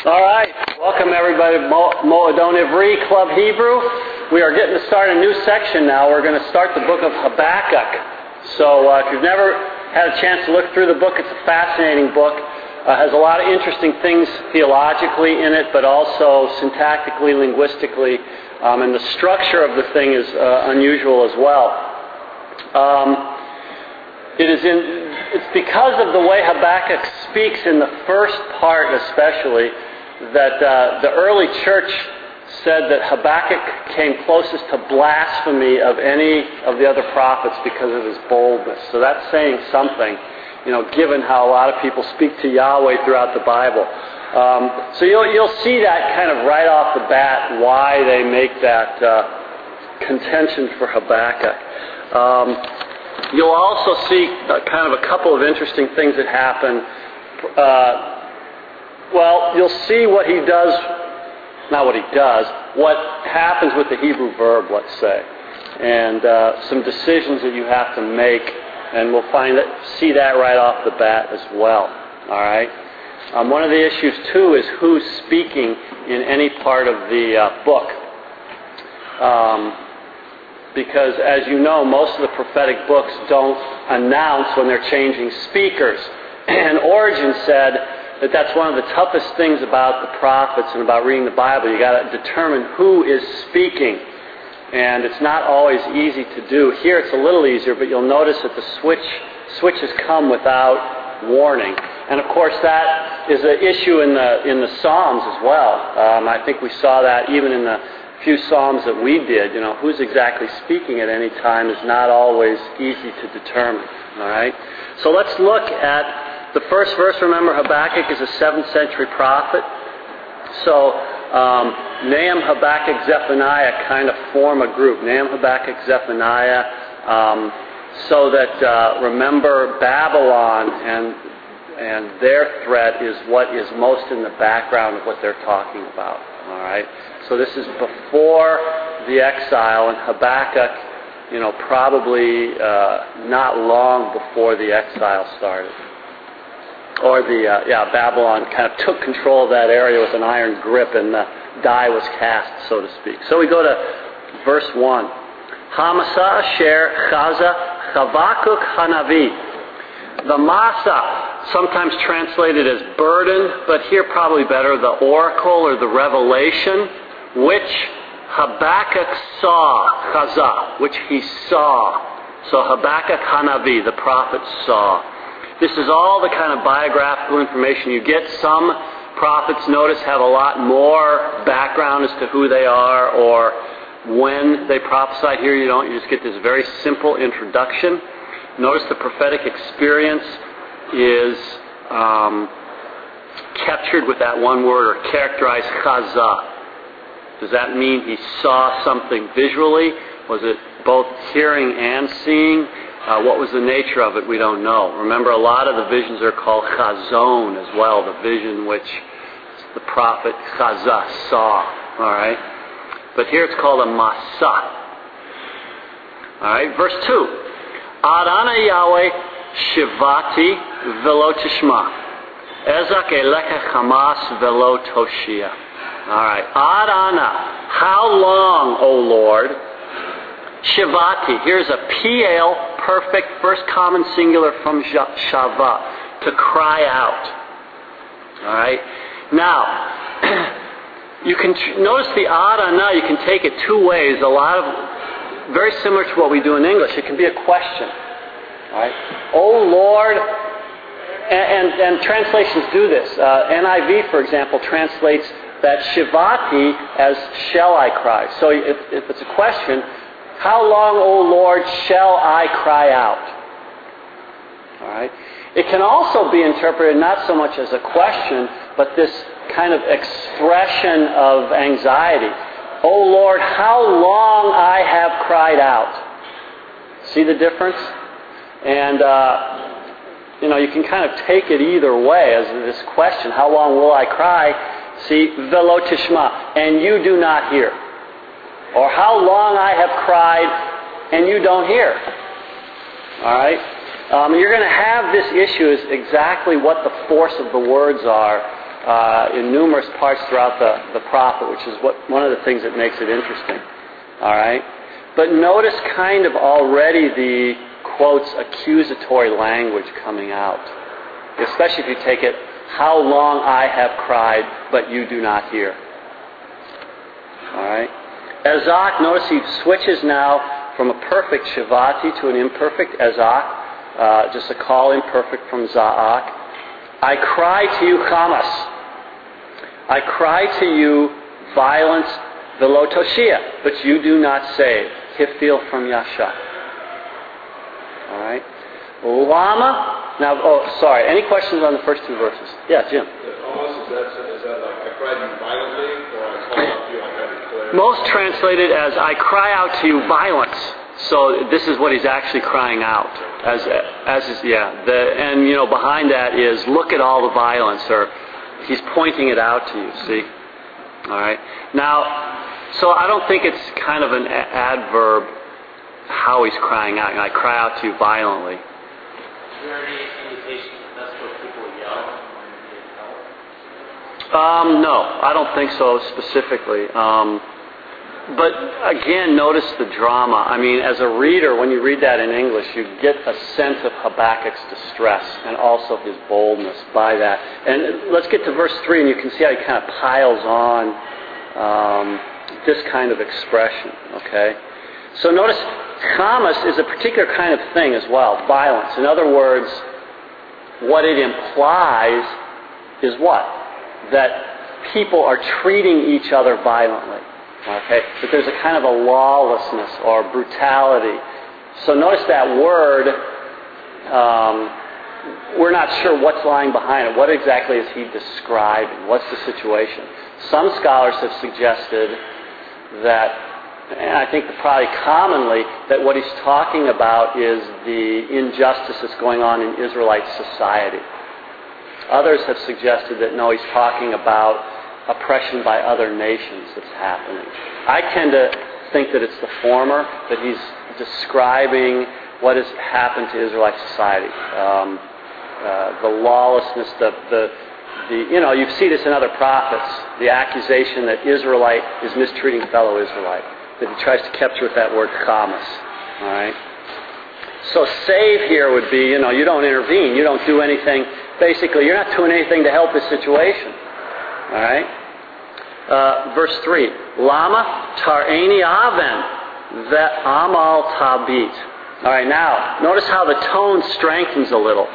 All right, welcome everybody to Moadon Ivri Club Hebrew. We are getting to start a new section now. We're going to start the book of Habakkuk. So uh, if you've never had a chance to look through the book, it's a fascinating book. Uh, has a lot of interesting things theologically in it, but also syntactically, linguistically, um, and the structure of the thing is uh, unusual as well. Um, it is in, it's because of the way Habakkuk speaks in the first part, especially, that uh, the early church said that Habakkuk came closest to blasphemy of any of the other prophets because of his boldness. So that's saying something, you know, given how a lot of people speak to Yahweh throughout the Bible. Um, so you'll, you'll see that kind of right off the bat why they make that uh, contention for Habakkuk. Um, you'll also see kind of a couple of interesting things that happen. Uh, well, you'll see what he does, not what he does, what happens with the Hebrew verb, let's say, and uh, some decisions that you have to make, and we'll find that, see that right off the bat as well. All right. Um, one of the issues too is who's speaking in any part of the uh, book. Um, because, as you know, most of the prophetic books don't announce when they're changing speakers. And Origen said that that's one of the toughest things about the prophets and about reading the Bible. You've got to determine who is speaking. And it's not always easy to do. Here it's a little easier, but you'll notice that the switch switches come without warning. And of course, that is an issue in the in the Psalms as well. Um, I think we saw that even in the few psalms that we did. You know, who's exactly speaking at any time is not always easy to determine. All right. So let's look at the first verse, remember, Habakkuk is a 7th century prophet. So um, Nahum, Habakkuk, Zephaniah kind of form a group. Nahum, Habakkuk, Zephaniah. Um, so that, uh, remember, Babylon and, and their threat is what is most in the background of what they're talking about. All right? So this is before the exile, and Habakkuk, you know, probably uh, not long before the exile started or the uh, yeah Babylon kind of took control of that area with an iron grip, and the die was cast, so to speak. So we go to verse one. Hamasa Sher Chaza Chavakuk Hanavi. The Masa, sometimes translated as burden, but here probably better the oracle or the revelation, which Habakkuk saw, Chaza, which he saw. So Habakkuk Hanavi, the prophet saw. This is all the kind of biographical information you get. Some prophets, notice, have a lot more background as to who they are or when they prophesied. Here you don't. You just get this very simple introduction. Notice the prophetic experience is um, captured with that one word or characterized chaza. Does that mean he saw something visually? Was it both hearing and seeing? Uh, what was the nature of it? We don't know. Remember, a lot of the visions are called chazon as well, the vision which the prophet Chazah saw. All right? But here it's called a masa. All right, verse 2. Adana Yahweh shivati velo tishma. Ezak elecha chamas velo. All right. Adana. How long, O Lord? Shivati. Here's a Piel perfect first common singular from shava, to cry out. All right? Now, you can notice the adana, you can take it two ways. A lot of, very similar to what we do in English. It can be a question. All right? Oh Lord, and, and, and translations do this. Uh, NIV, for example, translates that shivati as shall I cry. So if, if it's a question, how long, O Lord, shall I cry out? All right. It can also be interpreted not so much as a question, but this kind of expression of anxiety. O Lord, how long I have cried out. See the difference? And, uh, you know, you can kind of take it either way as this question, how long will I cry? See, velo tishma, and you do not hear or how long I have cried and you don't hear. All right? Um, you're going to have this issue is exactly what the force of the words are. Uh, in numerous parts throughout the, the prophet, which is what, one of the things that makes it interesting. All right? But notice kind of already the quotes accusatory language coming out. Especially if you take it, how long I have cried, but you do not hear. Ezak, notice he switches now from a perfect Shavati to an imperfect Ezak, uh, just a Qal imperfect from Za'ak. I cry to you, Chamas. I cry to you, violence, velotoshia, but you do not save. Hifil from Yasha. All right. Lama. Now, oh, sorry. Any questions on the first two verses? Yeah, Jim. Almost, is that, is that like I cried violently, or I called out to you like I declared? Most translated as I cry out to you violence. So this is what he's actually crying out. As as yeah. The, and you know behind that is look at all the violence, or he's pointing it out to you. See. All right. Now, so I don't think it's kind of an adverb how he's crying out. I cry out to you violently. Um, no, I don't think so specifically. Um, but again, notice the drama. I mean, as a reader, when you read that in English, you get a sense of Habakkuk's distress and also his boldness by that. And let's get to verse 3, and you can see how he kind of piles on um, this kind of expression, okay? So notice, Chamas is a particular kind of thing as well, violence. In other words, what it implies is what? That people are treating each other violently. Okay? But there's a kind of a lawlessness or brutality. So notice that word, um, we're not sure what's lying behind it. What exactly is he describing? What's the situation? Some scholars have suggested that, and I think probably commonly, that what he's talking about is the injustice that's going on in Israelite society. Others have suggested that no, he's talking about oppression by other nations that's happening. I tend to think that it's the former, that he's describing what has happened to Israelite society. Um, uh, the lawlessness, the, the, the, you know, you see this in other prophets, the accusation that Israelite is mistreating fellow Israelite, that he tries to capture with that word chamas. All right? So save here would be, you know, you don't intervene, you don't do anything. Basically, you're not doing anything to help the situation. All right? Uh, verse 3. Lama tar'eni aven that amal tabit. All right, now, notice how the tone strengthens a little.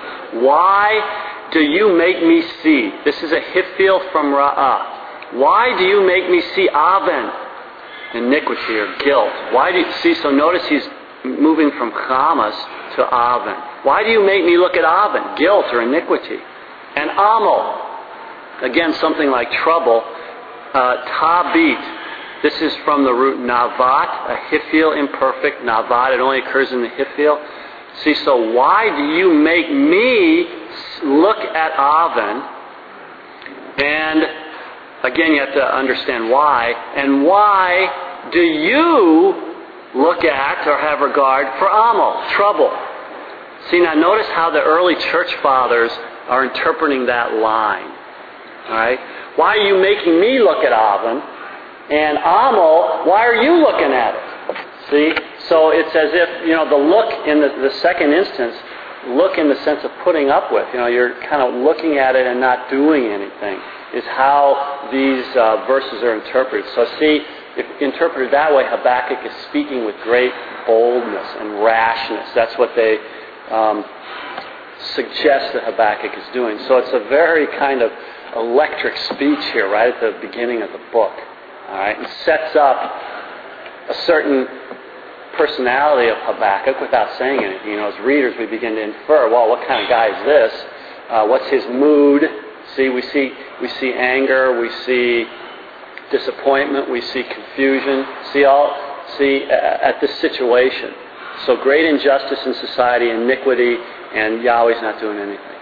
Why do you make me see? This is a hifil from Ra'ah. Why do you make me see aven? Iniquity or guilt. Why do you see? So notice he's moving from chamas to aven. Why do you make me look at aven? Guilt or iniquity. And amal, Again, something like trouble. Uh, tabit. This is from the root navat, a hifil imperfect navat. It only occurs in the hifil. See, so why do you make me look at Avon? And again, you have to understand why. And why do you look at or have regard for Amal, trouble? See, now notice how the early church fathers are interpreting that line. Why are you making me look at Avon? And Amal, why are you looking at it? See? So it's as if, you know, the look in the, the second instance, look in the sense of putting up with. You know, you're kind of looking at it and not doing anything, is how these uh, verses are interpreted. So see, if interpreted that way, Habakkuk is speaking with great boldness and rashness. That's what they um, suggest that Habakkuk is doing. So it's a very kind of electric speech here right at the beginning of the book. All right, and sets up a certain personality of Habakkuk without saying anything. You know, as readers, we begin to infer, well, what kind of guy is this? Uh, what's his mood? See, we see we see anger, we see disappointment, we see confusion. See all see at this situation. So great injustice in society, iniquity, and Yahweh's not doing anything.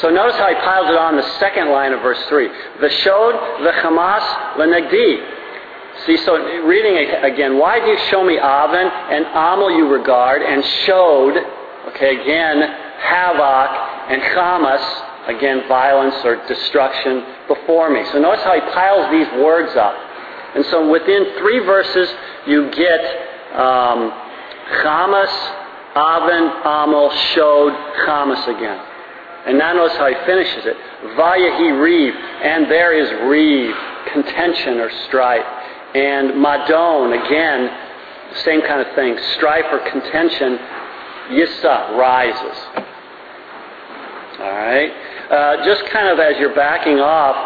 So notice how he piles it on the second line of verse 3. V'shod v'chamas l'negdi. See, so reading again, why do you show me Avon and Amal you regard and showed, okay, again, Havoc and Chamas again, violence or destruction before me. So notice how he piles these words up. And so within three verses, you get um, Chamas, Avin, Amal, Shod, Chamas again. And now notice how he finishes it. Vayahi Reeve, and there is Reeve, contention or strife. And Madon, again, same kind of thing, strife or contention. Yissa rises. All right? Uh, just kind of as you're backing off,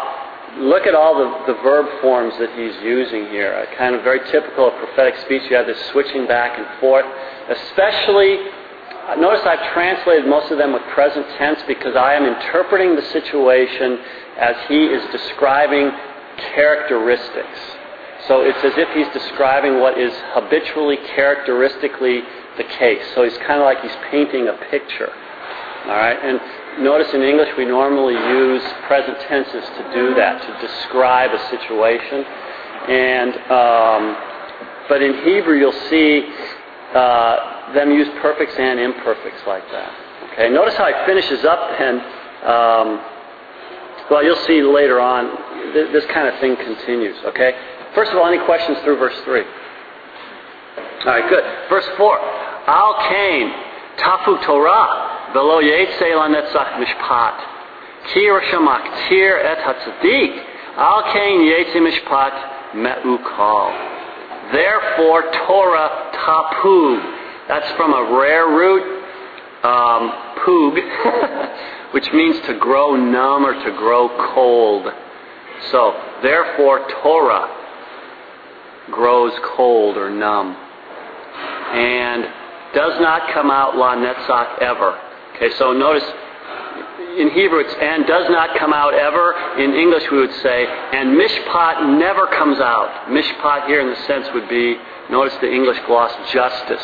look at all the, the verb forms that he's using here. Uh, kind of very typical of prophetic speech. You have this switching back and forth, especially Notice I've translated most of them with present tense because I am interpreting the situation as he is describing characteristics. So it's as if he's describing what is habitually, characteristically the case. So he's kind of like he's painting a picture. All right? And notice in English we normally use present tenses to do that, to describe a situation. And um, but in Hebrew you'll see uh, them use perfects and imperfects like that. Okay, notice how he finishes up then. Um, well, you'll see later on, th- this kind of thing continues. Okay? First of all, any questions through verse 3? All right, good. Verse 4. Al Cain, Tafu Torah, Velo Yetze Lanetzach Mishpat. Ki Rashamak Tir Et Hatzadik. Al Cain Yetze Mishpat Me'u Kal. Therefore, Torah Tapu that's from a rare root, um, poog, which means to grow numb or to grow cold. So, therefore, Torah grows cold or numb. And does not come out la netzach ever. Okay, so notice in Hebrew it's and does not come out ever. In English we would say and mishpat never comes out. Mishpat here in the sense would be, notice the English gloss, justice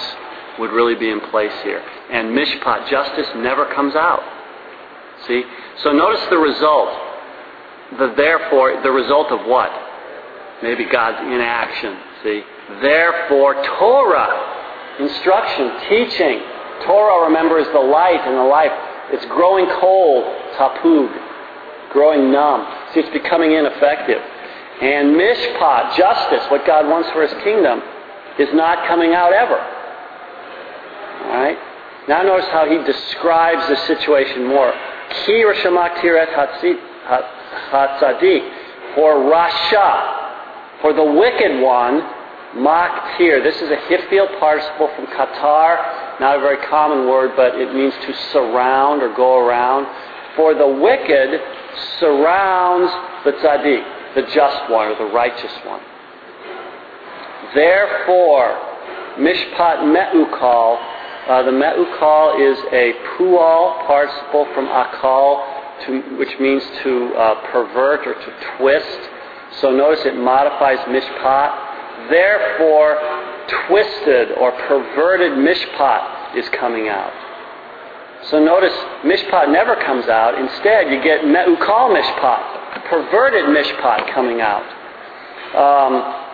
would really be in place here. And mishpat, justice, never comes out. See? So notice the result. The therefore, the result of what? Maybe God's inaction. See? Therefore, Torah, instruction, teaching. Torah, remember, is the light and the life. It's growing cold, tapug, growing numb. See, it's becoming ineffective. And mishpat, justice, what God wants for his kingdom, is not coming out ever. All right? Now notice how he describes the situation more. Ki Rashamak Tiret Hatzadik. For Rasha, for the wicked one, Maktir. This is a Hiphil participle from Qatar. Not a very common word, but it means to surround or go around. For the wicked surrounds the tzaddik, the just one or the righteous one. Therefore, Mishpat Me'ukal, uh, the me'ukal is a pual participle from akal, to, which means to uh, pervert or to twist. So notice it modifies mishpat. Therefore, twisted or perverted mishpat is coming out. So notice mishpat never comes out. Instead, you get me'ukal mishpat, perverted mishpat coming out. Um,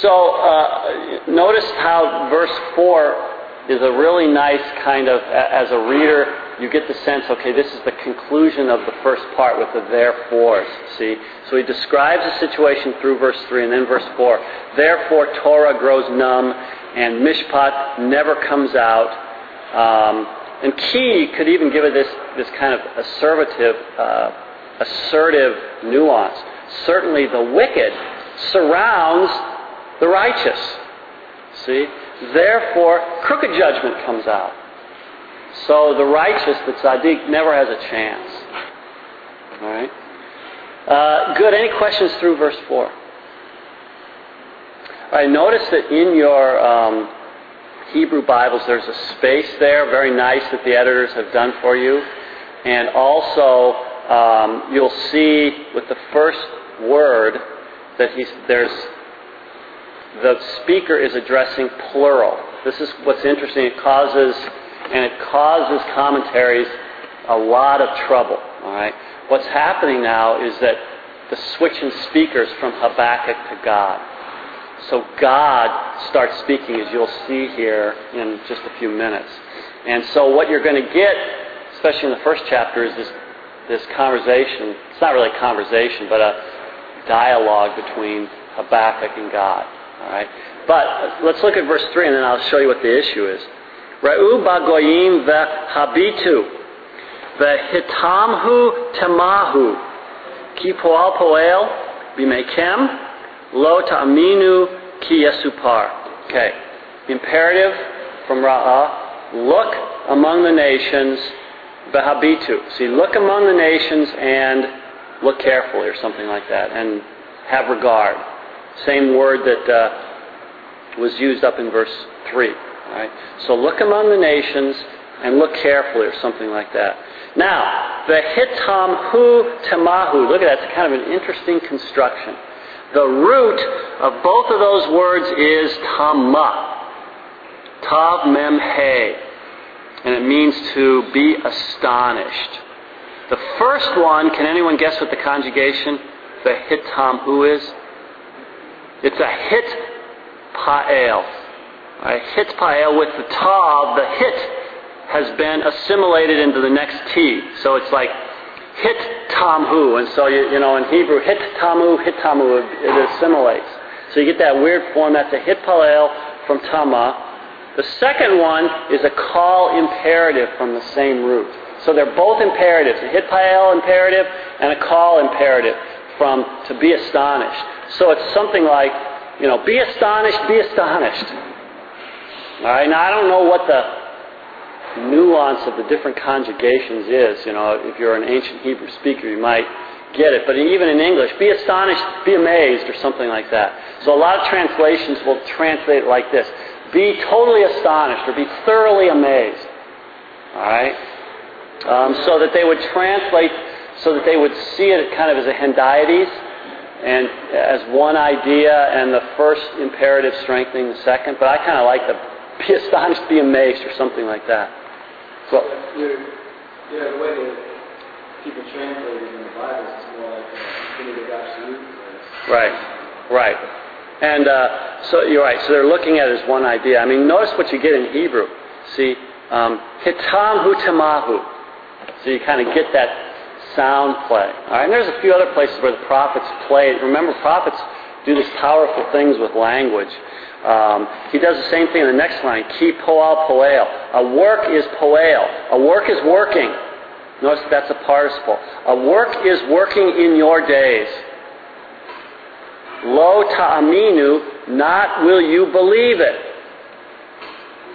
so uh, notice how verse 4 is a really nice kind of, as a reader, you get the sense, okay, this is the conclusion of the first part with the therefores. See? So he describes the situation through verse 3 and then verse 4. Therefore, Torah grows numb and mishpat never comes out. Um, and key could even give it this, this kind of assertive, uh, assertive nuance. Certainly the wicked surrounds the righteous. See? Therefore, crooked judgment comes out. So the righteous, the tzaddik, never has a chance. All right? Uh, good. Any questions through verse 4? All right, notice that in your um, Hebrew Bibles there's a space there, very nice that the editors have done for you. And also, um, you'll see with the first word that there's the speaker is addressing plural. This is what's interesting. It causes, and it causes commentaries a lot of trouble. All right. What's happening now is that the switch in speakers from Habakkuk to God. So God starts speaking, as you'll see here in just a few minutes. And so what you're going to get, especially in the first chapter, is this this conversation. It's not really a conversation, but a dialogue between Habakkuk and God. All right. But let's look at verse 3 and then I'll show you what the issue is. Ra'u bagoyim ve'habitu ve'hitamhu temahu ki poal poel bimekem lo ta'aminu ki yesupar. Okay. Imperative from Ra'ah. Look among the nations ve'habitu. See, look among the nations and look carefully or something like that and have regard. Same word that uh, was used up in verse 3. Right? So look among the nations and look carefully or something like that. Now, the hitam hu tamahu. Look at that. It's kind of an interesting construction. The root of both of those words is tama. Tav mem he. And it means to be astonished. The first one, can anyone guess what the conjugation, the hitam hu is? It's a hit pa'el. Right? Hit pa'el with the tav, the hit has been assimilated into the next t. So it's like hit tamhu. And so, you, you know, in Hebrew, hit tamu, hit tamu, it assimilates. So you get that weird form. That's a hit pa'el from tama. The second one is a Qal imperative from the same root. So they're both imperatives, a hit pa'el imperative and a Qal imperative from to be astonished. So it's something like, you know, be astonished, be astonished. All right, now I don't know what the nuance of the different conjugations is. You know, if you're an ancient Hebrew speaker, you might get it. But even in English, be astonished, be amazed, or something like that. So a lot of translations will translate it like this be totally astonished or be thoroughly amazed. All right? Um, so that they would translate, so that they would see it kind of as a hendiadys and as one idea and the first imperative strengthening the second. But I kind of like the be astonished, be amazed, or something like that. So, yeah, the way that people translate it in the Bible is more like a infinitive absolute. Right, right. And uh, so you're right. So they're looking at it as one idea. I mean, notice what you get in Hebrew. See, um, hitam hutamahu. So you kind of get that sound play. All right, and there's a few other places where the prophets play. Remember, prophets do these powerful things with language. Um, he does the same thing in the next line. Ki poal poel. A work is poel. A work is working. Notice that's a participle. A work is working in your days. Lo ta'aminu, not will you believe it.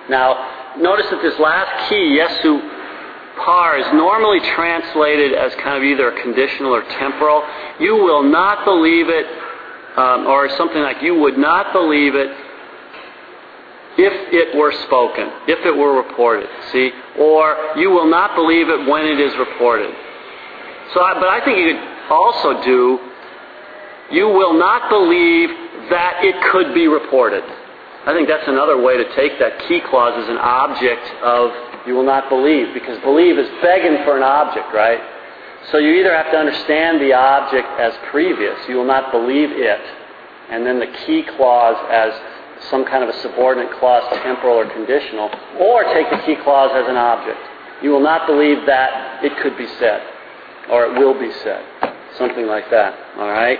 Now, notice that this last key, yesu par, is normally translated as kind of either conditional or temporal. You will not believe it, um, or something like you would not believe it if it were spoken, if it were reported. See? Or you will not believe it when it is reported. So, but I think you could also do you will not believe that it could be reported. I think that's another way to take that key clause as an object of you will not believe, because believe is begging for an object, right? So you either have to understand the object as previous, you will not believe it, and then the key clause as some kind of a subordinate clause, temporal or conditional, or take the key clause as an object. You will not believe that it could be said, or it will be said. Something like that. All right?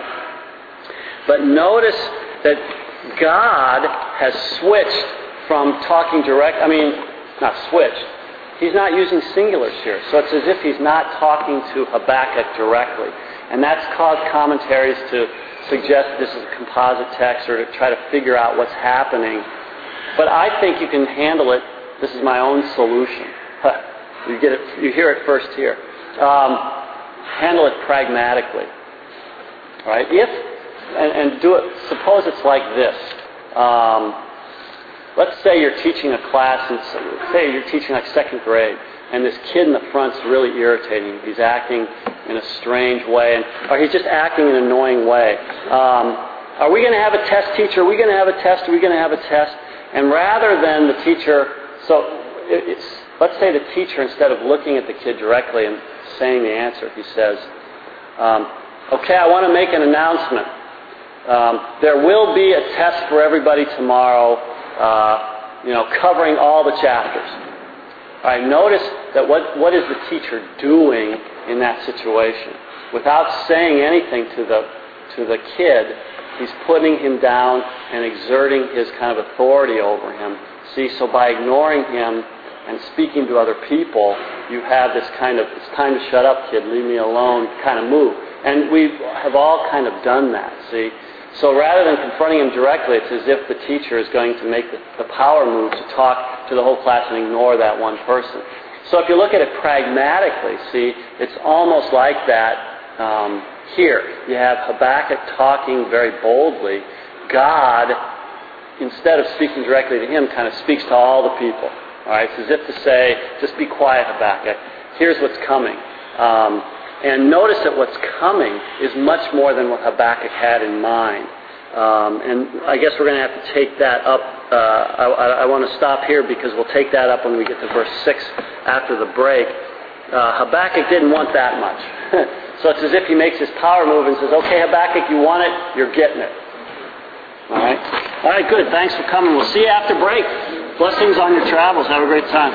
But notice that God has switched from talking direct, I mean, not switched. He's not using singulars here. So it's as if he's not talking to Habakkuk directly. And that's caused commentaries to suggest this is a composite text or to try to figure out what's happening. But I think you can handle it. This is my own solution. you get it. You hear it first here. Um, handle it pragmatically. All right. If and, and do it. Suppose it's like this. Um, let's say you're teaching a class, and say you're teaching like second grade, and this kid in the front's really irritating. He's acting in a strange way, and or he's just acting in an annoying way. Um, are we going to have a test, teacher? Are we going to have a test? Are we going to have a test? And rather than the teacher, so it's, let's say the teacher, instead of looking at the kid directly and saying the answer, he says, um, "Okay, I want to make an announcement." Um, there will be a test for everybody tomorrow, uh, you know, covering all the chapters. All right, notice that what, what is the teacher doing in that situation. Without saying anything to the, to the kid, he's putting him down and exerting his kind of authority over him. See, so by ignoring him and speaking to other people, you have this kind of, it's time to shut up, kid, leave me alone kind of move. And we have all kind of done that, see? So rather than confronting him directly, it's as if the teacher is going to make the, the power move to talk to the whole class and ignore that one person. So if you look at it pragmatically, see, it's almost like that um, here. You have Habakkuk talking very boldly. God, instead of speaking directly to him, kind of speaks to all the people. All right, it's as if to say, just be quiet, Habakkuk. Here's what's coming. Um, and notice that what's coming is much more than what Habakkuk had in mind. Um, and I guess we're going to have to take that up. Uh, I, I, want to stop here because we'll take that up when we get to verse 6 after the break. Uh, Habakkuk didn't want that much. so it's as if he makes his power move and says, okay, Habakkuk, you want it, you're getting it. All right? All right, good. Thanks for coming. We'll see you after break. Blessings on your travels. Have a great time.